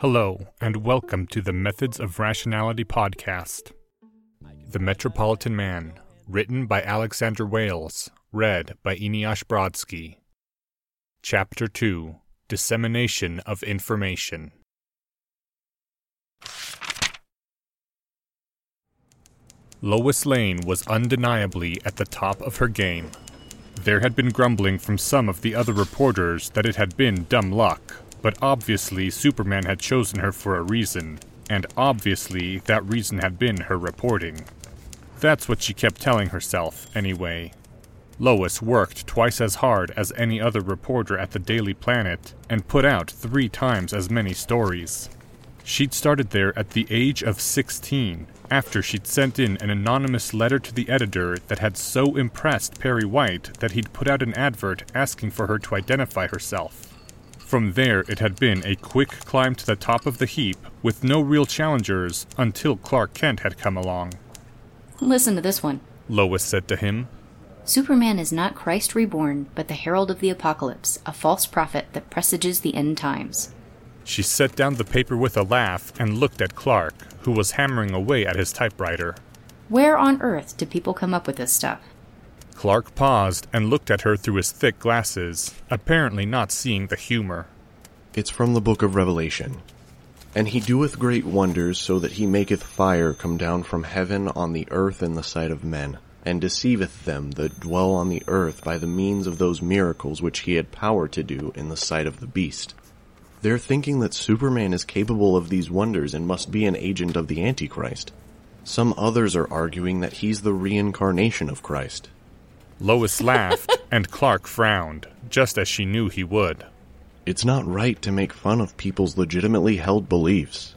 Hello, and welcome to the Methods of Rationality podcast. The Metropolitan Man, written by Alexander Wales, read by Eneasz Brodsky. Chapter 2 Dissemination of Information. Lois Lane was undeniably at the top of her game. There had been grumbling from some of the other reporters that it had been dumb luck, but obviously Superman had chosen her for a reason, and obviously that reason had been her reporting. That's what she kept telling herself, anyway. Lois worked twice as hard as any other reporter at the Daily Planet and put out three times as many stories. She'd started there at the age of 16, after she'd sent in an anonymous letter to the editor that had so impressed Perry White that he'd put out an advert asking for her to identify herself. From there, it had been a quick climb to the top of the heap with no real challengers until Clark Kent had come along. Listen to this one. Lois said to him. Superman is not Christ reborn, but the herald of the apocalypse, a false prophet that presages the end times. She set down the paper with a laugh and looked at Clark, who was hammering away at his typewriter. Where on earth do people come up with this stuff? Clark paused and looked at her through his thick glasses, apparently not seeing the humor. It's from the book of Revelation. And he doeth great wonders, so that he maketh fire come down from heaven on the earth in the sight of men, and deceiveth them that dwell on the earth by the means of those miracles which he had power to do in the sight of the beast. They're thinking that Superman is capable of these wonders and must be an agent of the Antichrist. Some others are arguing that he's the reincarnation of Christ. Lois laughed, and Clark frowned, just as she knew he would. It's not right to make fun of people's legitimately held beliefs.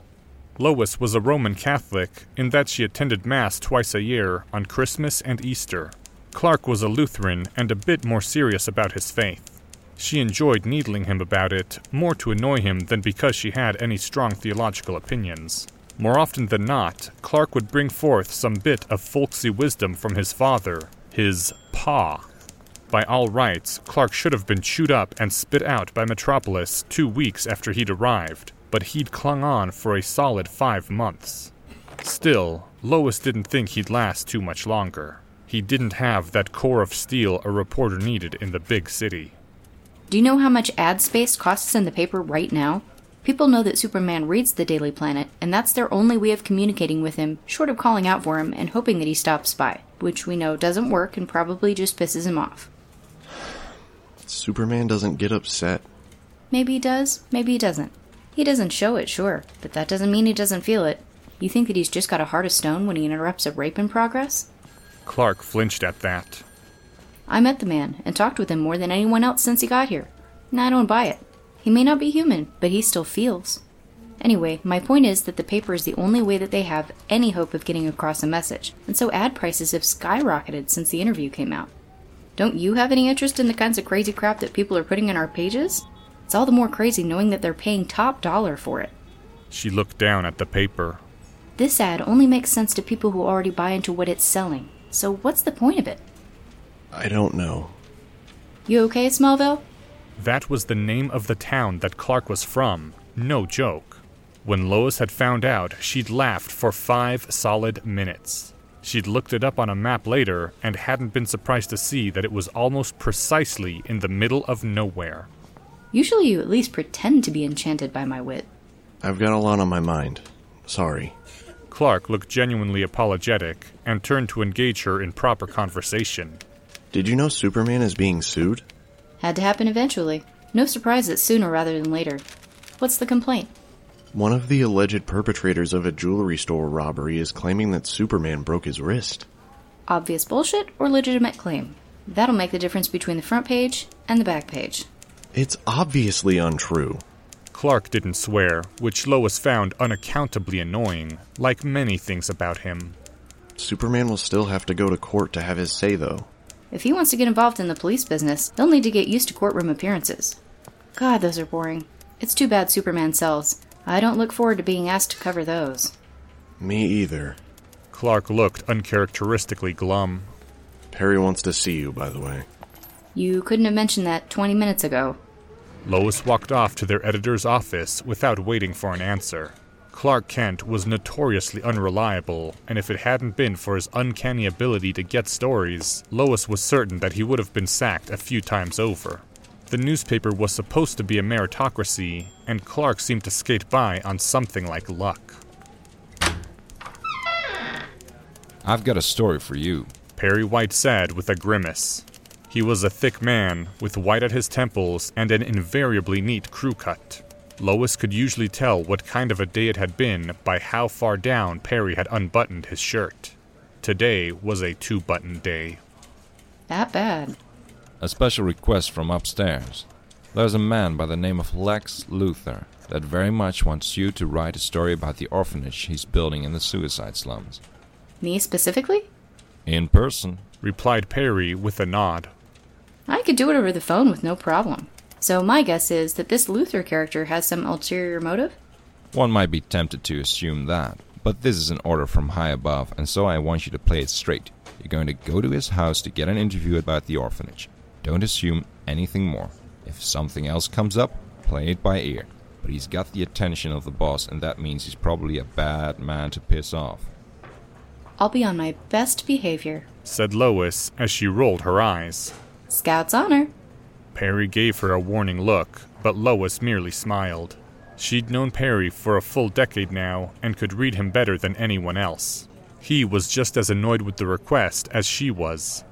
Lois was a Roman Catholic in that she attended Mass twice a year on Christmas and Easter. Clark was a Lutheran and a bit more serious about his faith. She enjoyed needling him about it, more to annoy him than because she had any strong theological opinions. More often than not, Clark would bring forth some bit of folksy wisdom from his father, his pa. By all rights, Clark should have been chewed up and spit out by Metropolis two weeks after he'd arrived, but he'd clung on for a solid five months. Still, Lois didn't think he'd last too much longer. He didn't have that core of steel a reporter needed in the big city. Do you know how much ad space costs in the paper right now? People know that Superman reads the Daily Planet, and that's their only way of communicating with him, short of calling out for him and hoping that he stops by, which we know doesn't work and probably just pisses him off. Superman doesn't get upset. Maybe he does, maybe he doesn't. He doesn't show it, sure, but that doesn't mean he doesn't feel it. You think that he's just got a heart of stone when he interrupts a rape in progress? Clark flinched at that. I met the man and talked with him more than anyone else since he got here. And I don't buy it. He may not be human, but he still feels. Anyway, my point is that the paper is the only way that they have any hope of getting across a message, and so ad prices have skyrocketed since the interview came out. Don't you have any interest in the kinds of crazy crap that people are putting in our pages? It's all the more crazy knowing that they're paying top dollar for it. She looked down at the paper. This ad only makes sense to people who already buy into what it's selling. So what's the point of it? I don't know. You okay, Smallville? That was the name of the town that Clark was from. No joke. When Lois had found out, she'd laughed for five solid minutes. She'd looked it up on a map later and hadn't been surprised to see that it was almost precisely in the middle of nowhere. Usually you at least pretend to be enchanted by my wit. I've got a lot on my mind. Sorry. Clark looked genuinely apologetic and turned to engage her in proper conversation. Did you know Superman is being sued? Had to happen eventually. No surprise that sooner rather than later. What's the complaint? One of the alleged perpetrators of a jewelry store robbery is claiming that Superman broke his wrist. Obvious bullshit or legitimate claim? That'll make the difference between the front page and the back page. It's obviously untrue. Clark didn't swear, which Lois found unaccountably annoying, like many things about him. Superman will still have to go to court to have his say, though. If he wants to get involved in the police business, he'll need to get used to courtroom appearances. God, those are boring. It's too bad Superman sells. I don't look forward to being asked to cover those. Me either. Clark looked uncharacteristically glum. Perry wants to see you, by the way. You couldn't have mentioned that 20 minutes ago. Lois walked off to their editor's office without waiting for an answer. Clark Kent was notoriously unreliable, and if it hadn't been for his uncanny ability to get stories, Lois was certain that he would have been sacked a few times over. The newspaper was supposed to be a meritocracy, and Clark seemed to skate by on something like luck. I've got a story for you. Perry White said with a grimace. He was a thick man, with white at his temples and an invariably neat crew cut. Lois could usually tell what kind of a day it had been by how far down Perry had unbuttoned his shirt. Today was a two button day. That bad. A special request from upstairs. There's a man by the name of Lex Luthor that very much wants you to write a story about the orphanage he's building in the suicide slums. Me specifically? In person. Replied Perry with a nod. I could do it over the phone with no problem. So my guess is that this Luthor character has some ulterior motive? One might be tempted to assume that, but this is an order from high above, and so I want you to play it straight. You're going to go to his house to get an interview about the orphanage. Don't assume anything more. If something else comes up, play it by ear. But he's got the attention of the boss, and that means he's probably a bad man to piss off. I'll be on my best behavior. Said Lois as she rolled her eyes. Scout's honor. Perry gave her a warning look, but Lois merely smiled. She'd known Perry for a full decade now and could read him better than anyone else. He was just as annoyed with the request as she was.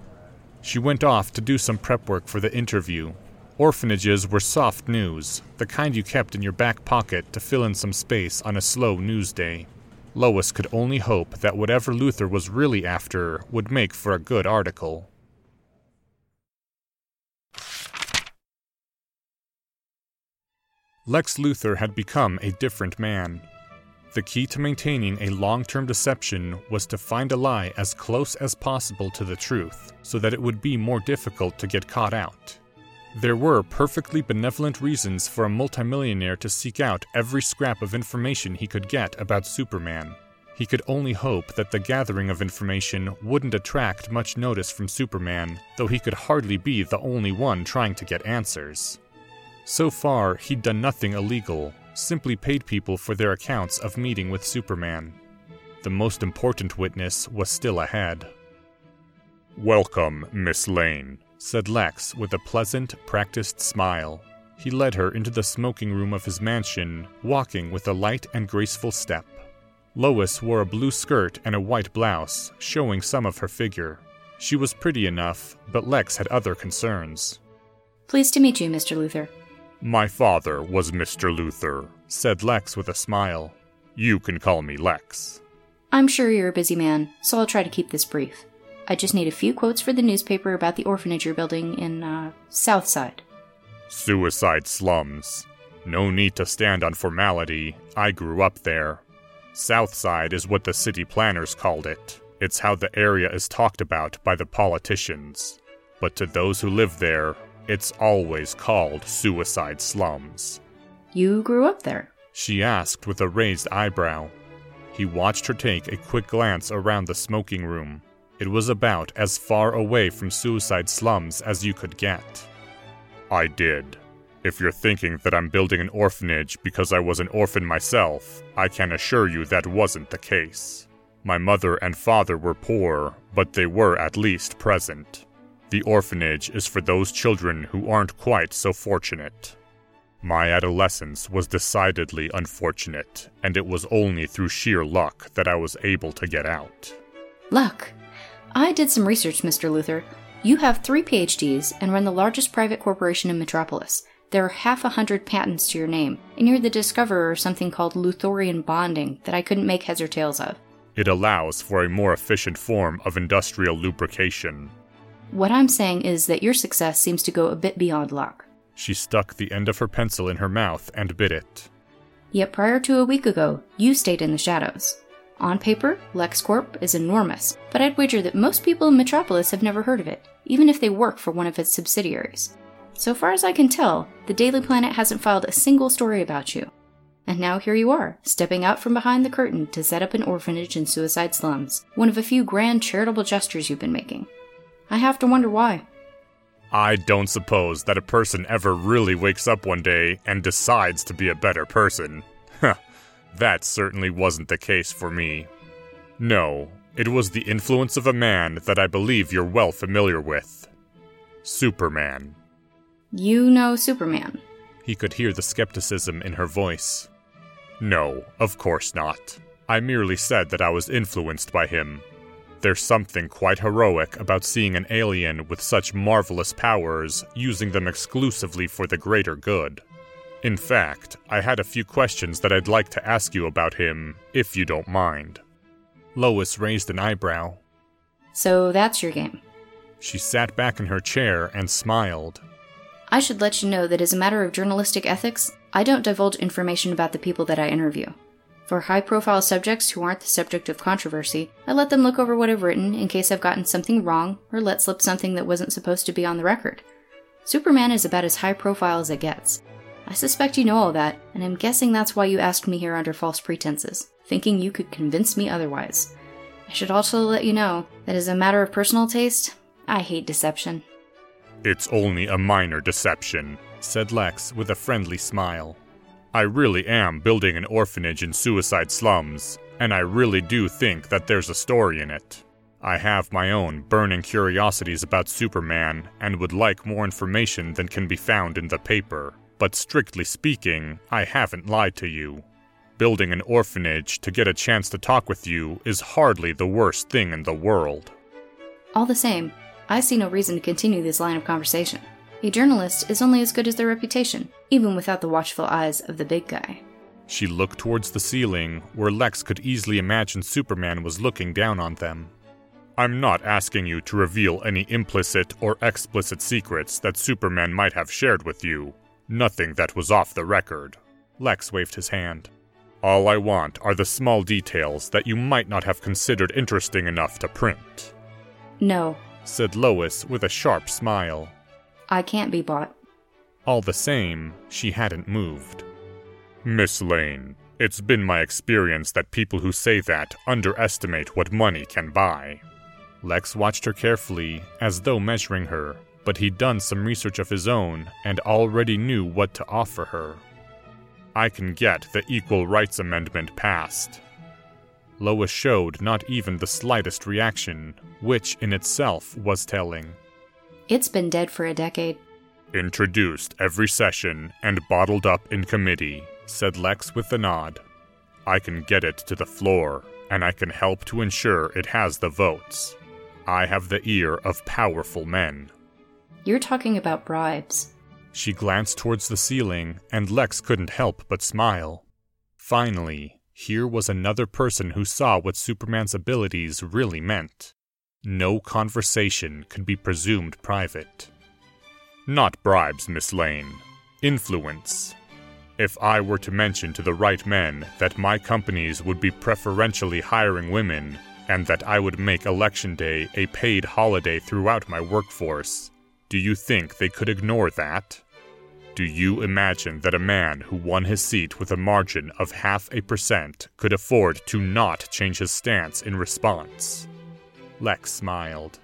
She went off to do some prep work for the interview. Orphanages were soft news, the kind you kept in your back pocket to fill in some space on a slow news day. Lois could only hope that whatever Luthor was really after would make for a good article. Lex Luthor had become a different man. The key to maintaining a long term deception was to find a lie as close as possible to the truth, so that it would be more difficult to get caught out. There were perfectly benevolent reasons for a multimillionaire to seek out every scrap of information he could get about Superman. He could only hope that the gathering of information wouldn't attract much notice from Superman, though he could hardly be the only one trying to get answers. So far, he'd done nothing illegal, simply paid people for their accounts of meeting with Superman. The most important witness was still ahead. Welcome, Miss Lane, said Lex with a pleasant, practiced smile. He led her into the smoking room of his mansion, walking with a light and graceful step. Lois wore a blue skirt and a white blouse, showing some of her figure. She was pretty enough, but Lex had other concerns. Pleased to meet you, Mr. Luthor. My father was Mr. Luthor, said Lex with a smile. You can call me Lex. I'm sure you're a busy man, so I'll try to keep this brief. I just need a few quotes for the newspaper about the orphanage you're building in, uh, Southside. Suicide slums. No need to stand on formality. I grew up there. Southside is what the city planners called it. It's how the area is talked about by the politicians. But to those who live there, it's always called suicide slums. You grew up there? She asked with a raised eyebrow. He watched her take a quick glance around the smoking room. It was about as far away from suicide slums as you could get. I did. If you're thinking that I'm building an orphanage because I was an orphan myself, I can assure you that wasn't the case. My mother and father were poor, but they were at least present. The orphanage is for those children who aren't quite so fortunate. My adolescence was decidedly unfortunate, and it was only through sheer luck that I was able to get out. Luck? I did some research, Mr. Luthor. You have three PhDs and run the largest private corporation in Metropolis. There are half a hundred patents to your name, and you're the discoverer of something called Luthorian bonding that I couldn't make heads or tails of. It allows for a more efficient form of industrial lubrication. What I'm saying is that your success seems to go a bit beyond luck. She stuck the end of her pencil in her mouth and bit it. Yet prior to a week ago, you stayed in the shadows. On paper, LexCorp is enormous, but I'd wager that most people in Metropolis have never heard of it, even if they work for one of its subsidiaries. So far as I can tell, the Daily Planet hasn't filed a single story about you. And now here you are, stepping out from behind the curtain to set up an orphanage in suicide slums, one of a few grand charitable gestures you've been making. I have to wonder why. I don't suppose that a person ever really wakes up one day and decides to be a better person. that certainly wasn't the case for me. No, it was the influence of a man that I believe you're well familiar with Superman. You know Superman. He could hear the skepticism in her voice. No, of course not. I merely said that I was influenced by him. There's something quite heroic about seeing an alien with such marvelous powers using them exclusively for the greater good. In fact, I had a few questions that I'd like to ask you about him, if you don't mind. Lois raised an eyebrow. So that's your game. She sat back in her chair and smiled. I should let you know that as a matter of journalistic ethics, I don't divulge information about the people that I interview. For high profile subjects who aren't the subject of controversy, I let them look over what I've written in case I've gotten something wrong or let slip something that wasn't supposed to be on the record. Superman is about as high profile as it gets. I suspect you know all that, and I'm guessing that's why you asked me here under false pretenses, thinking you could convince me otherwise. I should also let you know that as a matter of personal taste, I hate deception. It's only a minor deception, said Lex with a friendly smile. I really am building an orphanage in suicide slums, and I really do think that there's a story in it. I have my own burning curiosities about Superman and would like more information than can be found in the paper. But strictly speaking, I haven't lied to you. Building an orphanage to get a chance to talk with you is hardly the worst thing in the world. All the same, I see no reason to continue this line of conversation. A journalist is only as good as their reputation, even without the watchful eyes of the big guy. She looked towards the ceiling, where Lex could easily imagine Superman was looking down on them. I'm not asking you to reveal any implicit or explicit secrets that Superman might have shared with you. Nothing that was off the record. Lex waved his hand. All I want are the small details that you might not have considered interesting enough to print. No, said Lois with a sharp smile. I can't be bought. All the same, she hadn't moved. Miss Lane, it's been my experience that people who say that underestimate what money can buy. Lex watched her carefully, as though measuring her, but he'd done some research of his own and already knew what to offer her. I can get the Equal Rights Amendment passed. Lois showed not even the slightest reaction, which in itself was telling. It's been dead for a decade. Introduced every session and bottled up in committee, said Lex with a nod. I can get it to the floor, and I can help to ensure it has the votes. I have the ear of powerful men. You're talking about bribes. She glanced towards the ceiling, and Lex couldn't help but smile. Finally, here was another person who saw what Superman's abilities really meant. No conversation could be presumed private. Not bribes, Miss Lane. Influence. If I were to mention to the right men that my companies would be preferentially hiring women, and that I would make Election Day a paid holiday throughout my workforce, do you think they could ignore that? Do you imagine that a man who won his seat with a margin of half a percent could afford to not change his stance in response? Lex smiled.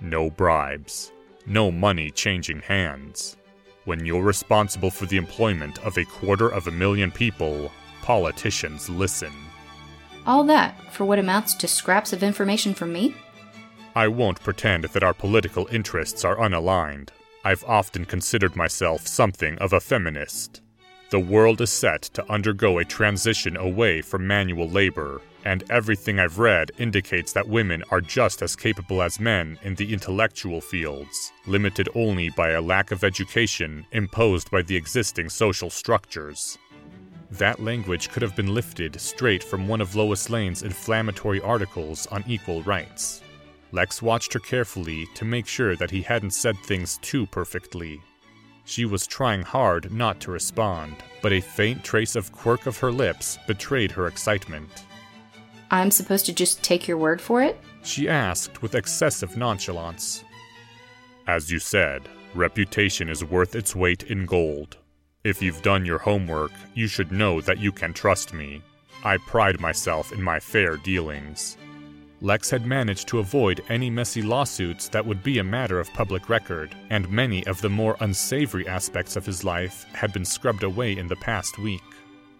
No bribes. No money changing hands. When you're responsible for the employment of a quarter of a million people, politicians listen. All that for what amounts to scraps of information from me? I won't pretend that our political interests are unaligned. I've often considered myself something of a feminist. The world is set to undergo a transition away from manual labor, and everything I've read indicates that women are just as capable as men in the intellectual fields, limited only by a lack of education imposed by the existing social structures. That language could have been lifted straight from one of Lois Lane's inflammatory articles on equal rights. Lex watched her carefully to make sure that he hadn't said things too perfectly. She was trying hard not to respond, but a faint trace of quirk of her lips betrayed her excitement. I'm supposed to just take your word for it? She asked with excessive nonchalance. As you said, reputation is worth its weight in gold. If you've done your homework, you should know that you can trust me. I pride myself in my fair dealings. Lex had managed to avoid any messy lawsuits that would be a matter of public record, and many of the more unsavory aspects of his life had been scrubbed away in the past week.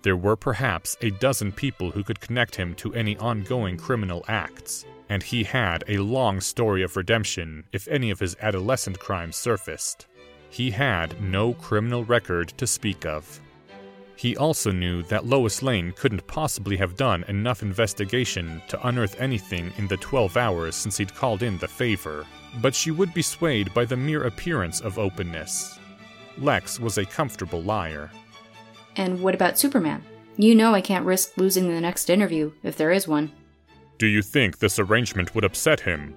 There were perhaps a dozen people who could connect him to any ongoing criminal acts, and he had a long story of redemption if any of his adolescent crimes surfaced. He had no criminal record to speak of. He also knew that Lois Lane couldn't possibly have done enough investigation to unearth anything in the 12 hours since he'd called in the favor, but she would be swayed by the mere appearance of openness. Lex was a comfortable liar. And what about Superman? You know I can't risk losing the next interview, if there is one. Do you think this arrangement would upset him?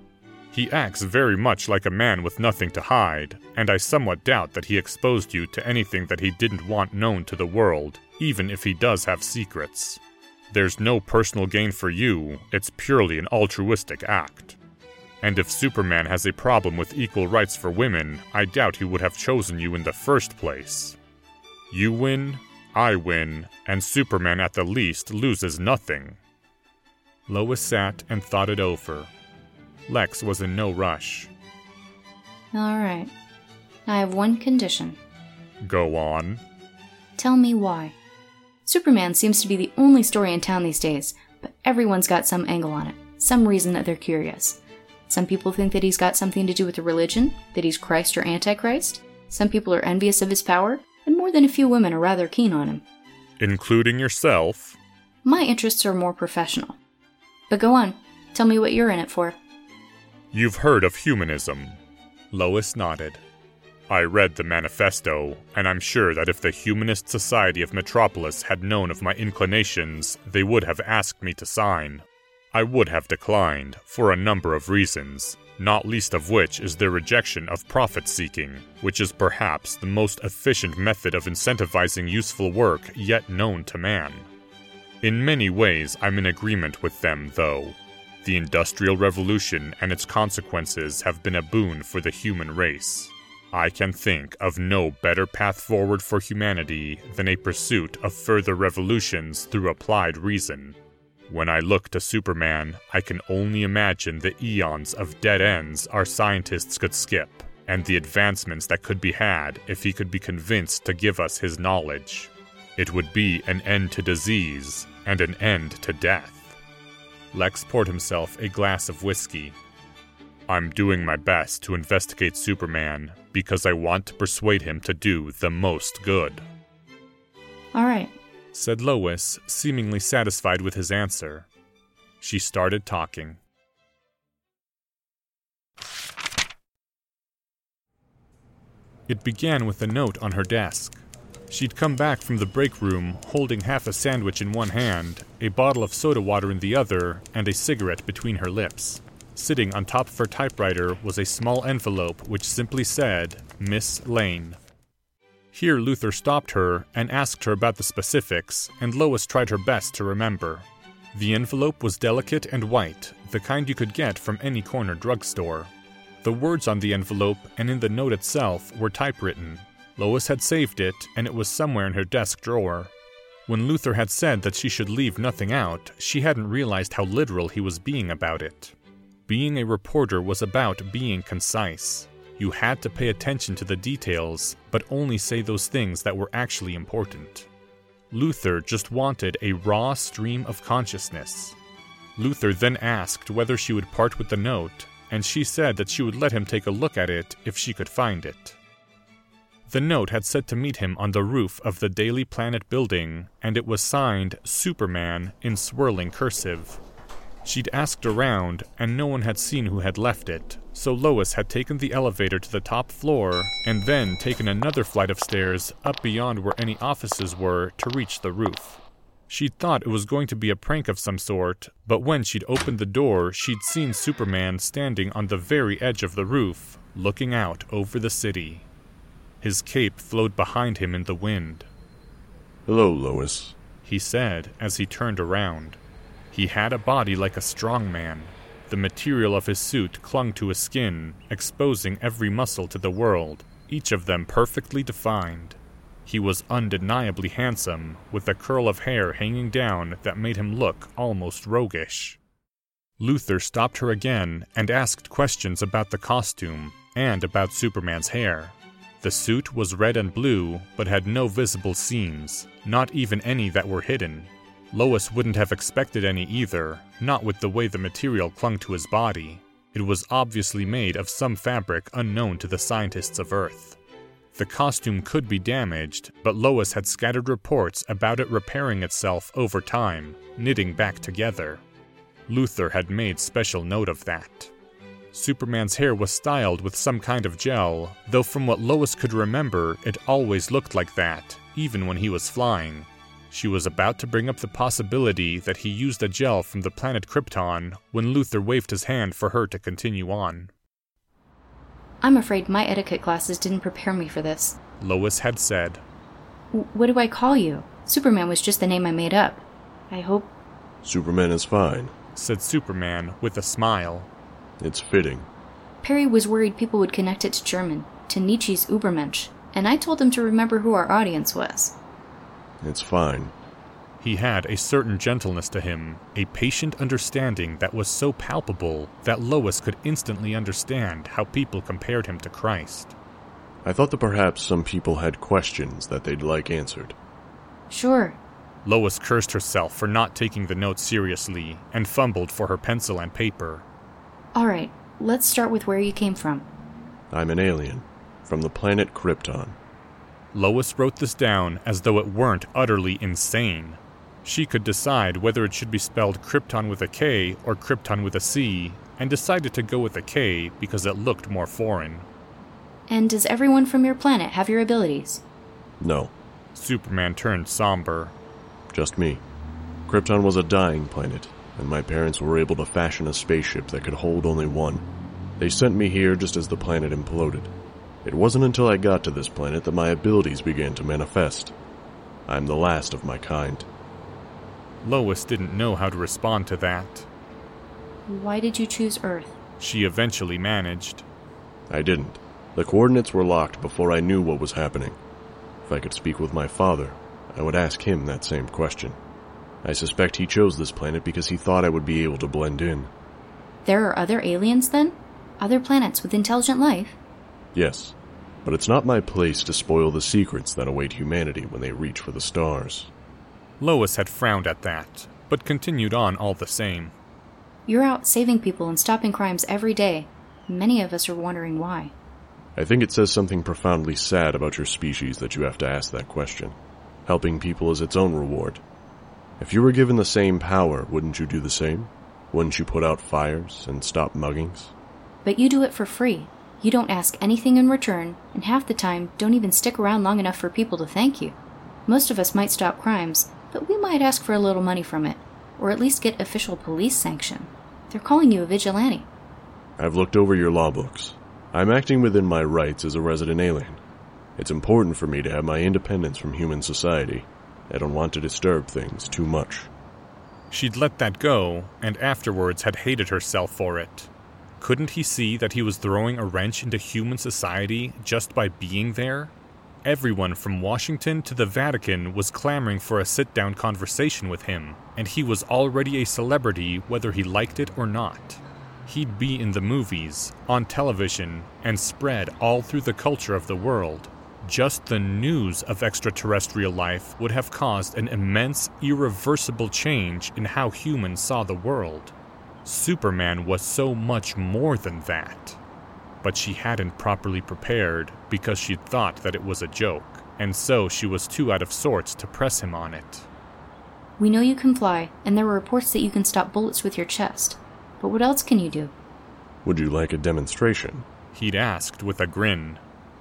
He acts very much like a man with nothing to hide, and I somewhat doubt that he exposed you to anything that he didn't want known to the world, even if he does have secrets. There's no personal gain for you, it's purely an altruistic act. And if Superman has a problem with equal rights for women, I doubt he would have chosen you in the first place. You win, I win, and Superman at the least loses nothing. Lois sat and thought it over. Lex was in no rush. All right. I have one condition. Go on. Tell me why. Superman seems to be the only story in town these days, but everyone's got some angle on it, some reason that they're curious. Some people think that he's got something to do with the religion, that he's Christ or Antichrist. Some people are envious of his power, and more than a few women are rather keen on him. Including yourself? My interests are more professional. But go on, tell me what you're in it for. You've heard of humanism. Lois nodded. I read the manifesto, and I'm sure that if the Humanist Society of Metropolis had known of my inclinations, they would have asked me to sign. I would have declined, for a number of reasons, not least of which is their rejection of profit seeking, which is perhaps the most efficient method of incentivizing useful work yet known to man. In many ways, I'm in agreement with them, though. The Industrial Revolution and its consequences have been a boon for the human race. I can think of no better path forward for humanity than a pursuit of further revolutions through applied reason. When I look to Superman, I can only imagine the eons of dead ends our scientists could skip, and the advancements that could be had if he could be convinced to give us his knowledge. It would be an end to disease and an end to death. Lex poured himself a glass of whiskey. I'm doing my best to investigate Superman because I want to persuade him to do the most good. All right, said Lois, seemingly satisfied with his answer. She started talking. It began with a note on her desk. She'd come back from the break room holding half a sandwich in one hand, a bottle of soda water in the other, and a cigarette between her lips. Sitting on top of her typewriter was a small envelope which simply said, Miss Lane. Here Luthor stopped her and asked her about the specifics, and Lois tried her best to remember. The envelope was delicate and white, the kind you could get from any corner drugstore. The words on the envelope and in the note itself were typewritten. Lois had saved it, and it was somewhere in her desk drawer. When Luthor had said that she should leave nothing out, she hadn't realized how literal he was being about it. Being a reporter was about being concise. You had to pay attention to the details, but only say those things that were actually important. Luthor just wanted a raw stream of consciousness. Luthor then asked whether she would part with the note, and she said that she would let him take a look at it if she could find it. The note had said to meet him on the roof of the Daily Planet building, and it was signed Superman in swirling cursive. She'd asked around, and no one had seen who had left it, so Lois had taken the elevator to the top floor and then taken another flight of stairs up beyond where any offices were to reach the roof. She'd thought it was going to be a prank of some sort, but when she'd opened the door, she'd seen Superman standing on the very edge of the roof, looking out over the city. His cape flowed behind him in the wind. Hello, Lois, he said as he turned around. He had a body like a strong man. The material of his suit clung to his skin, exposing every muscle to the world, each of them perfectly defined. He was undeniably handsome, with a curl of hair hanging down that made him look almost roguish. Luthor stopped her again and asked questions about the costume and about Superman's hair. The suit was red and blue, but had no visible seams, not even any that were hidden. Lois wouldn't have expected any either, not with the way the material clung to his body. It was obviously made of some fabric unknown to the scientists of Earth. The costume could be damaged, but Lois had scattered reports about it repairing itself over time, knitting back together. Luthor had made special note of that. Superman's hair was styled with some kind of gel, though from what Lois could remember, it always looked like that, even when he was flying. She was about to bring up the possibility that he used a gel from the planet Krypton when Luthor waved his hand for her to continue on. I'm afraid my etiquette classes didn't prepare me for this. Lois had said. What do I call you? Superman was just the name I made up. I hope. Superman is fine, said Superman with a smile. It's fitting. Perry was worried people would connect it to German, to Nietzsche's Übermensch, and I told him to remember who our audience was. It's fine. He had a certain gentleness to him, a patient understanding that was so palpable that Lois could instantly understand how people compared him to Christ. I thought that perhaps some people had questions that they'd like answered. Sure. Lois cursed herself for not taking the note seriously and fumbled for her pencil and paper. All right, let's start with where you came from. I'm an alien, from the planet Krypton. Lois wrote this down as though it weren't utterly insane. She could decide whether it should be spelled Krypton with a K or Krypton with a C, and decided to go with a K because it looked more foreign. And does everyone from your planet have your abilities? No. Superman turned somber. Just me. Crypton was a dying planet, and my parents were able to fashion a spaceship that could hold only one. They sent me here just as the planet imploded. It wasn't until I got to this planet that my abilities began to manifest. I'm the last of my kind. Lois didn't know how to respond to that. Why did you choose Earth? She eventually managed. I didn't. The coordinates were locked before I knew what was happening. If I could speak with my father, I would ask him that same question. I suspect he chose this planet because he thought I would be able to blend in. There are other aliens, then? Other planets with intelligent life? Yes, but it's not my place to spoil the secrets that await humanity when they reach for the stars. Lois had frowned at that, but continued on all the same. You're out saving people and stopping crimes every day. Many of us are wondering why. I think it says something profoundly sad about your species that you have to ask that question. Helping people is its own reward. If you were given the same power, wouldn't you do the same? Wouldn't you put out fires and stop muggings? But you do it for free. You don't ask anything in return, and half the time don't even stick around long enough for people to thank you. Most of us might stop crimes, but we might ask for a little money from it, or at least get official police sanction. They're calling you a vigilante. I've looked over your law books. I'm acting within my rights as a resident alien. It's important for me to have my independence from human society. I don't want to disturb things too much. She'd let that go, and afterwards had hated herself for it. Couldn't he see that he was throwing a wrench into human society just by being there? Everyone from Washington to the Vatican was clamoring for a sit down conversation with him, and he was already a celebrity whether he liked it or not. He'd be in the movies, on television, and spread all through the culture of the world. Just the news of extraterrestrial life would have caused an immense, irreversible change in how humans saw the world. Superman was so much more than that. But she hadn't properly prepared because she'd thought that it was a joke, and so she was too out of sorts to press him on it. We know you can fly, and there were reports that you can stop bullets with your chest. But what else can you do? Would you like a demonstration? He'd asked with a grin.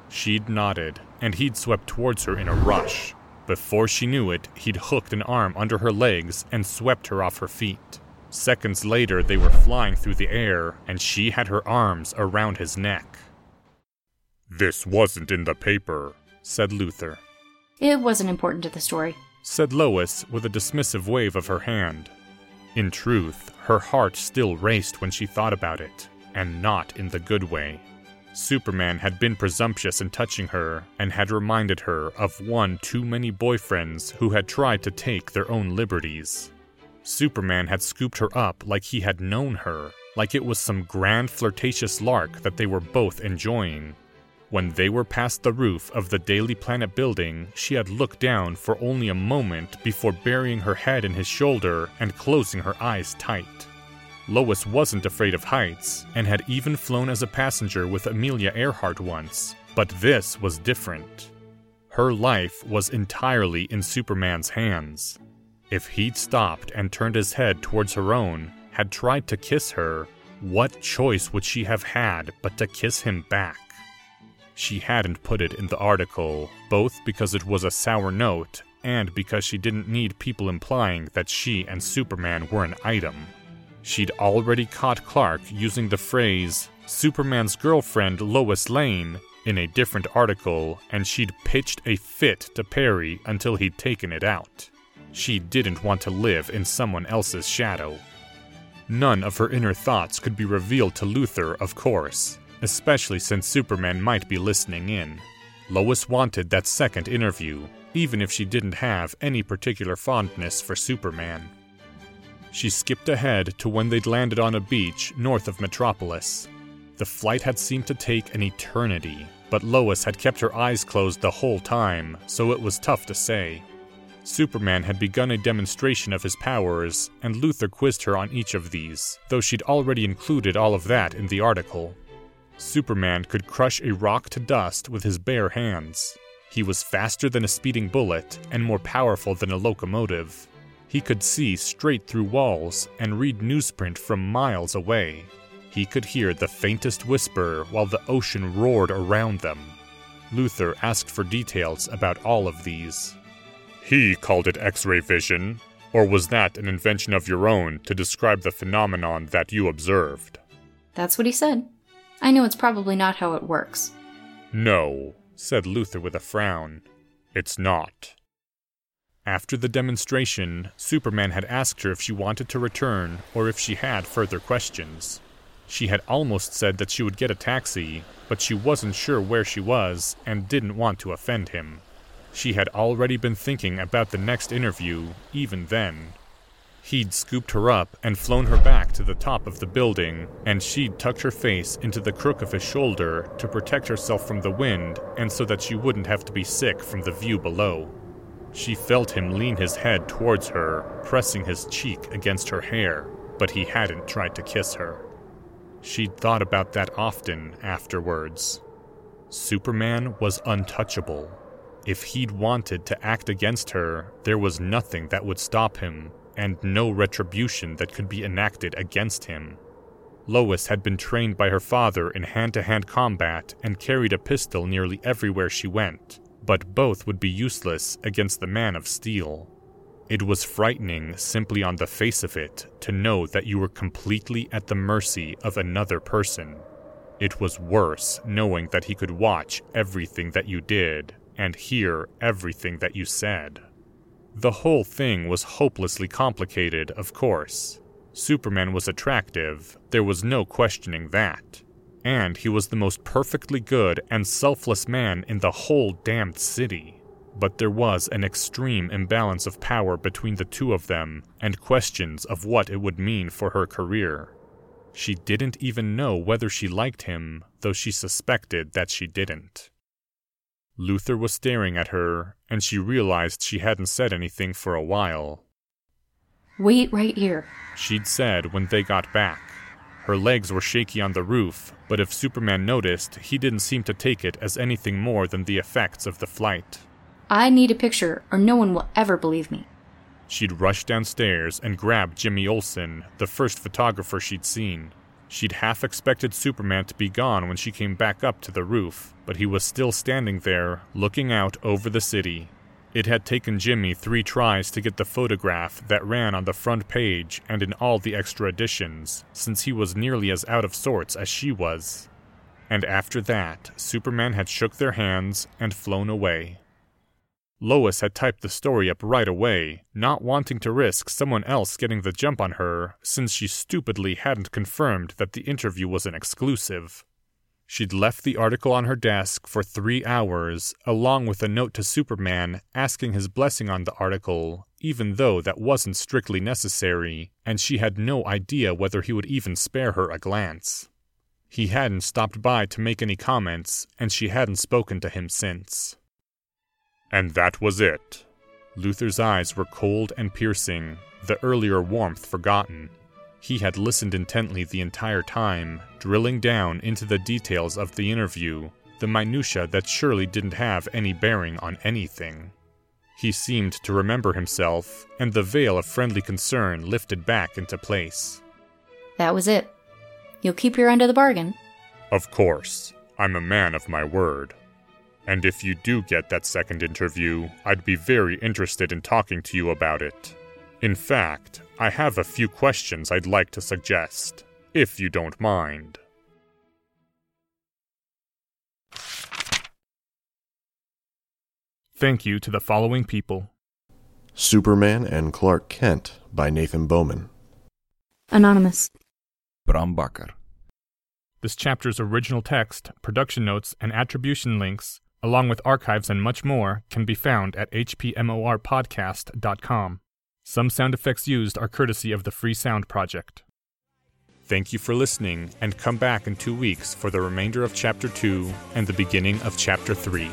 She'd nodded, and he'd swept towards her in a rush. Before she knew it, he'd hooked an arm under her legs and swept her off her feet. Seconds later, they were flying through the air, and she had her arms around his neck. This wasn't in the paper, said Luthor. It wasn't important to the story, said Lois with a dismissive wave of her hand. In truth, her heart still raced when she thought about it, and not in the good way. Superman had been presumptuous in touching her and had reminded her of one too many boyfriends who had tried to take their own liberties. Superman had scooped her up like he had known her, like it was some grand flirtatious lark that they were both enjoying. When they were past the roof of the Daily Planet building, she had looked down for only a moment before burying her head in his shoulder and closing her eyes tight. Lois wasn't afraid of heights, and had even flown as a passenger with Amelia Earhart once, but this was different. Her life was entirely in Superman's hands. If he'd stopped and turned his head towards her own, had tried to kiss her, what choice would she have had but to kiss him back? She hadn't put it in the article, both because it was a sour note and because she didn't need people implying that she and Superman were an item. She'd already caught Clark using the phrase, Superman's girlfriend Lois Lane, in a different article, and she'd pitched a fit to Perry until he'd taken it out. She didn't want to live in someone else's shadow. None of her inner thoughts could be revealed to Luthor, of course, especially since Superman might be listening in. Lois wanted that second interview, even if she didn't have any particular fondness for Superman. She skipped ahead to when they'd landed on a beach north of Metropolis. The flight had seemed to take an eternity, but Lois had kept her eyes closed the whole time, so it was tough to say. Superman had begun a demonstration of his powers, and Luthor quizzed her on each of these, though she'd already included all of that in the article. Superman could crush a rock to dust with his bare hands. He was faster than a speeding bullet and more powerful than a locomotive. He could see straight through walls and read newsprint from miles away. He could hear the faintest whisper while the ocean roared around them. Luthor asked for details about all of these. He called it X ray vision, or was that an invention of your own to describe the phenomenon that you observed? That's what he said. I know it's probably not how it works. No, said Luthor with a frown. It's not. After the demonstration, Superman had asked her if she wanted to return or if she had further questions. She had almost said that she would get a taxi, but she wasn't sure where she was and didn't want to offend him. She had already been thinking about the next interview, even then. He'd scooped her up and flown her back to the top of the building, and she'd tucked her face into the crook of his shoulder to protect herself from the wind and so that she wouldn't have to be sick from the view below. She felt him lean his head towards her, pressing his cheek against her hair, but he hadn't tried to kiss her. She'd thought about that often afterwards. Superman was untouchable. If he'd wanted to act against her, there was nothing that would stop him, and no retribution that could be enacted against him. Lois had been trained by her father in hand to hand combat and carried a pistol nearly everywhere she went, but both would be useless against the Man of Steel. It was frightening, simply on the face of it, to know that you were completely at the mercy of another person. It was worse knowing that he could watch everything that you did and hear everything that you said. The whole thing was hopelessly complicated, of course. Superman was attractive, there was no questioning that. And he was the most perfectly good and selfless man in the whole damned city. But there was an extreme imbalance of power between the two of them, and questions of what it would mean for her career. She didn't even know whether she liked him, though she suspected that she didn't. Luthor was staring at her, and she realized she hadn't said anything for a while. Wait right here. She'd said when they got back. Her legs were shaky on the roof, but if Superman noticed, he didn't seem to take it as anything more than the effects of the flight. I need a picture, or no one will ever believe me. She'd rushed downstairs and grabbed Jimmy Olsen, the first photographer she'd seen. She'd half expected Superman to be gone when she came back up to the roof, but he was still standing there, looking out over the city. It had taken Jimmy three tries to get the photograph that ran on the front page and in all the extra editions, since he was nearly as out of sorts as she was. And after that, Superman had shook their hands and flown away. Lois had typed the story up right away, not wanting to risk someone else getting the jump on her, since she stupidly hadn't confirmed that the interview was an exclusive. She'd left the article on her desk for three hours, along with a note to Superman asking his blessing on the article, even though that wasn't strictly necessary, and she had no idea whether he would even spare her a glance. He hadn't stopped by to make any comments, and she hadn't spoken to him since. And that was it. Luthor's eyes were cold and piercing, the earlier warmth forgotten. He had listened intently the entire time, drilling down into the details of the interview, the minutiae that surely didn't have any bearing on anything. He seemed to remember himself, and the veil of friendly concern lifted back into place. That was it. You'll keep your end of the bargain. Of course, I'm a man of my word. And if you do get that second interview, I'd be very interested in talking to you about it. In fact, I have a few questions I'd like to suggest, if you don't mind. Thank you to the following people Superman and Clark Kent by Nathan Bowman. Anonymous. Bram Bakker. This chapter's original text, production notes, and attribution links, along with archives and much more, can be found at hpmorpodcast.com. Some sound effects used are courtesy of the Free Sound Project. Thank you for listening, and come back in two weeks for the remainder of Chapter 2 and the beginning of Chapter 3.